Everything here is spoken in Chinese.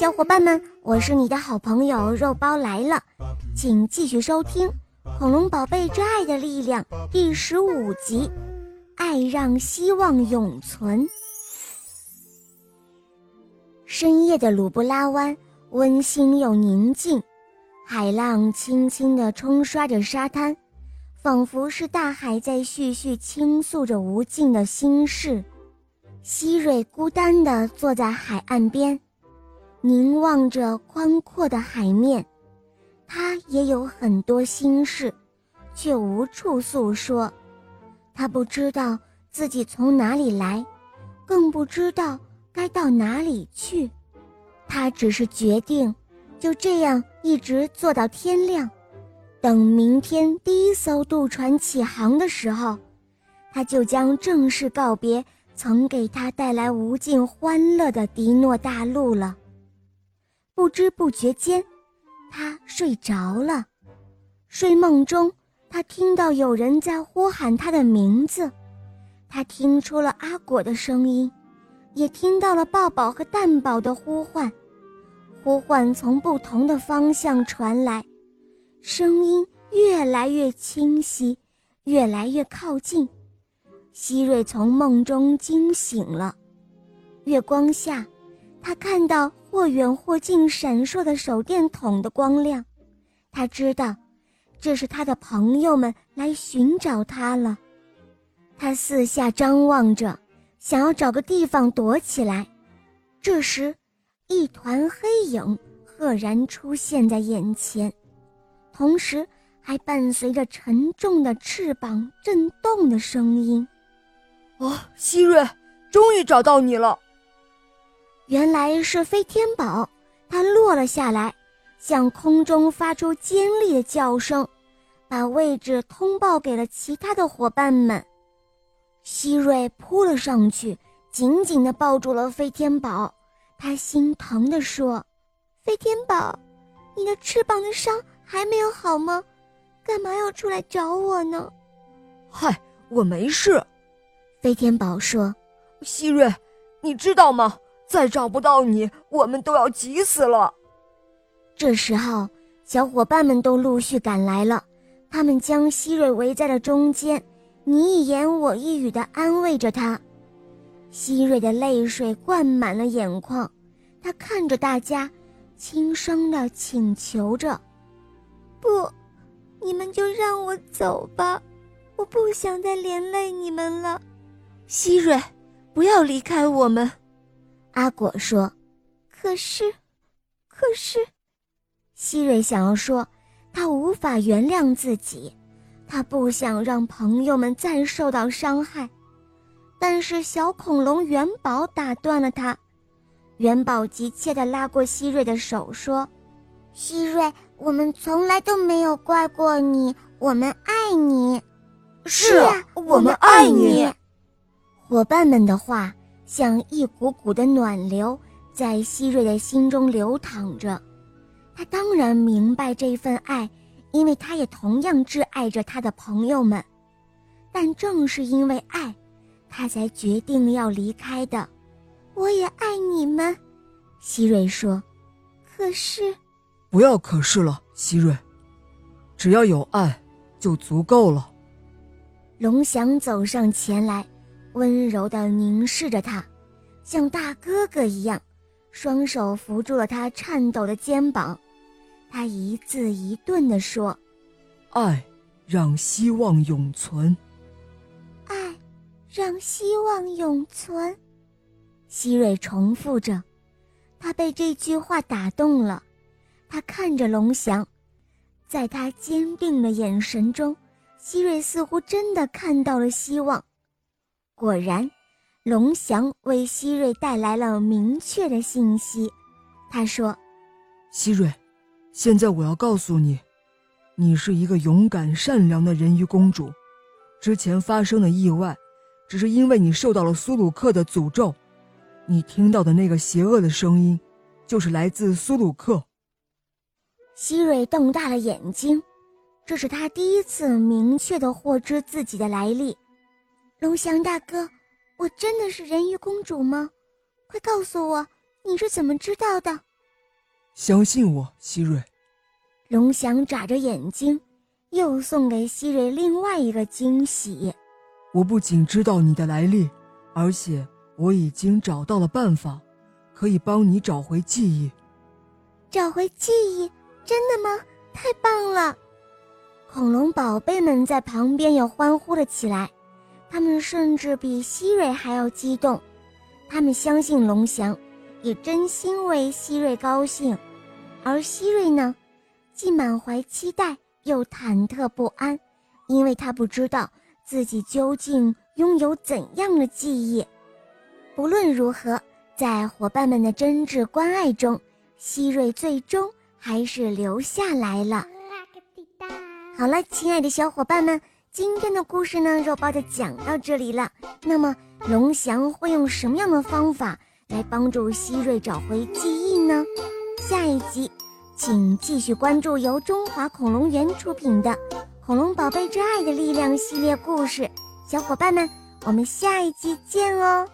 小伙伴们，我是你的好朋友肉包来了，请继续收听《恐龙宝贝之爱的力量》第十五集《爱让希望永存》。深夜的鲁布拉湾温馨又宁静，海浪轻轻地冲刷着沙滩，仿佛是大海在絮絮倾诉着无尽的心事。希瑞孤单地坐在海岸边。凝望着宽阔的海面，他也有很多心事，却无处诉说。他不知道自己从哪里来，更不知道该到哪里去。他只是决定，就这样一直坐到天亮，等明天第一艘渡船起航的时候，他就将正式告别曾给他带来无尽欢乐的迪诺大陆了。不知不觉间，他睡着了。睡梦中，他听到有人在呼喊他的名字，他听出了阿果的声音，也听到了抱抱和蛋宝的呼唤。呼唤从不同的方向传来，声音越来越清晰，越来越靠近。希瑞从梦中惊醒了，月光下。他看到或远或近闪烁的手电筒的光亮，他知道，这是他的朋友们来寻找他了。他四下张望着，想要找个地方躲起来。这时，一团黑影赫然出现在眼前，同时还伴随着沉重的翅膀震动的声音。“啊，希瑞，终于找到你了！”原来是飞天宝，它落了下来，向空中发出尖利的叫声，把位置通报给了其他的伙伴们。希瑞扑了上去，紧紧地抱住了飞天宝，他心疼地说：“飞天宝，你的翅膀的伤还没有好吗？干嘛要出来找我呢？”“嗨，我没事。”飞天宝说。“希瑞，你知道吗？”再找不到你，我们都要急死了。这时候，小伙伴们都陆续赶来了，他们将希瑞围在了中间，你一言我一语的安慰着他。希瑞的泪水灌满了眼眶，他看着大家，轻声的请求着：“不，你们就让我走吧，我不想再连累你们了。”希瑞，不要离开我们。阿果说：“可是，可是，希瑞想要说，他无法原谅自己，他不想让朋友们再受到伤害。但是小恐龙元宝打断了他。元宝急切地拉过希瑞的手，说：‘希瑞，我们从来都没有怪过你，我们爱你。’是啊，我们爱你。伙伴们的话。”像一股股的暖流在希瑞的心中流淌着，他当然明白这份爱，因为他也同样挚爱着他的朋友们。但正是因为爱，他才决定要离开的。我也爱你们，希瑞说。可是，不要可是了，希瑞，只要有爱就足够了。龙翔走上前来。温柔地凝视着他，像大哥哥一样，双手扶住了他颤抖的肩膀。他一字一顿地说：“爱，让希望永存。爱，让希望永存。”希瑞重复着，他被这句话打动了。他看着龙翔，在他坚定的眼神中，希瑞似乎真的看到了希望。果然，龙翔为希瑞带来了明确的信息。他说：“希瑞，现在我要告诉你，你是一个勇敢善良的人鱼公主。之前发生的意外，只是因为你受到了苏鲁克的诅咒。你听到的那个邪恶的声音，就是来自苏鲁克。”希瑞瞪大了眼睛，这是他第一次明确的获知自己的来历。龙翔大哥，我真的是人鱼公主吗？快告诉我，你是怎么知道的？相信我，希瑞。龙翔眨着眼睛，又送给希瑞另外一个惊喜。我不仅知道你的来历，而且我已经找到了办法，可以帮你找回记忆。找回记忆？真的吗？太棒了！恐龙宝贝们在旁边又欢呼了起来，他们甚至比希瑞还要激动。他们相信龙翔，也真心为希瑞高兴。而希瑞呢，既满怀期待，又忐忑不安，因为他不知道自己究竟拥有怎样的记忆。不论如何，在伙伴们的真挚关爱中，希瑞最终还是留下来了。好了，亲爱的小伙伴们，今天的故事呢，肉包就讲到这里了。那么，龙翔会用什么样的方法来帮助希瑞找回记忆呢？下一集，请继续关注由中华恐龙园出品的《恐龙宝贝之爱的力量》系列故事。小伙伴们，我们下一集见哦！